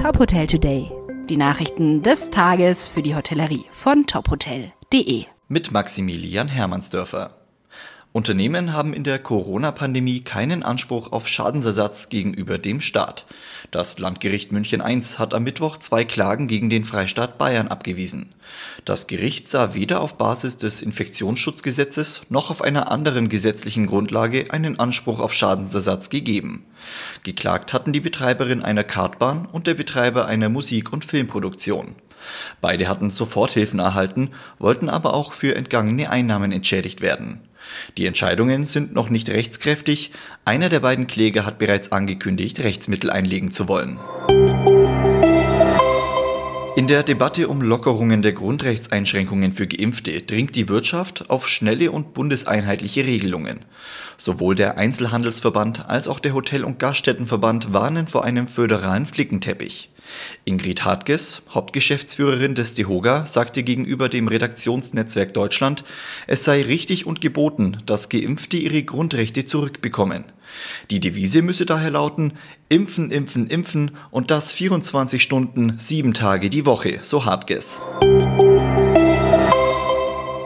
Top Hotel Today. Die Nachrichten des Tages für die Hotellerie von tophotel.de. Mit Maximilian Hermannsdörfer. Unternehmen haben in der Corona-Pandemie keinen Anspruch auf Schadensersatz gegenüber dem Staat. Das Landgericht München I hat am Mittwoch zwei Klagen gegen den Freistaat Bayern abgewiesen. Das Gericht sah weder auf Basis des Infektionsschutzgesetzes noch auf einer anderen gesetzlichen Grundlage einen Anspruch auf Schadensersatz gegeben. Geklagt hatten die Betreiberin einer Kartbahn und der Betreiber einer Musik- und Filmproduktion. Beide hatten Soforthilfen erhalten, wollten aber auch für entgangene Einnahmen entschädigt werden. Die Entscheidungen sind noch nicht rechtskräftig. Einer der beiden Kläger hat bereits angekündigt, Rechtsmittel einlegen zu wollen. In der Debatte um Lockerungen der Grundrechtseinschränkungen für Geimpfte dringt die Wirtschaft auf schnelle und bundeseinheitliche Regelungen. Sowohl der Einzelhandelsverband als auch der Hotel- und Gaststättenverband warnen vor einem föderalen Flickenteppich. Ingrid Hartges, Hauptgeschäftsführerin des DEHOGA, sagte gegenüber dem Redaktionsnetzwerk Deutschland, es sei richtig und geboten, dass Geimpfte ihre Grundrechte zurückbekommen. Die Devise müsse daher lauten, impfen, impfen, impfen und das 24 Stunden, sieben Tage die Woche, so Hartges.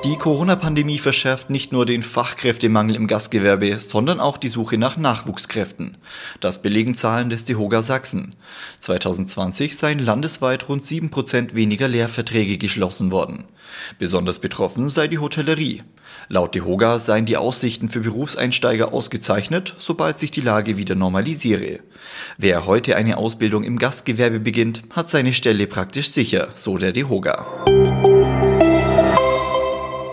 Die Corona-Pandemie verschärft nicht nur den Fachkräftemangel im Gastgewerbe, sondern auch die Suche nach Nachwuchskräften. Das belegen Zahlen des DEHOGA Sachsen. 2020 seien landesweit rund 7% weniger Lehrverträge geschlossen worden. Besonders betroffen sei die Hotellerie. Laut DEHOGA seien die Aussichten für Berufseinsteiger ausgezeichnet, sobald sich die Lage wieder normalisiere. Wer heute eine Ausbildung im Gastgewerbe beginnt, hat seine Stelle praktisch sicher, so der DEHOGA.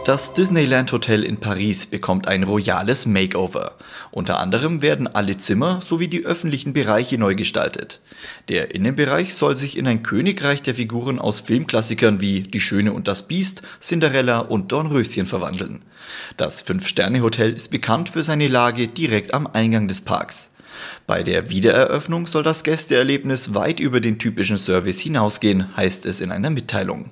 Das Disneyland Hotel in Paris bekommt ein royales Makeover. Unter anderem werden alle Zimmer sowie die öffentlichen Bereiche neu gestaltet. Der Innenbereich soll sich in ein Königreich der Figuren aus Filmklassikern wie Die Schöne und das Biest, Cinderella und Dornröschen verwandeln. Das Fünf-Sterne-Hotel ist bekannt für seine Lage direkt am Eingang des Parks. Bei der Wiedereröffnung soll das Gästeerlebnis weit über den typischen Service hinausgehen, heißt es in einer Mitteilung.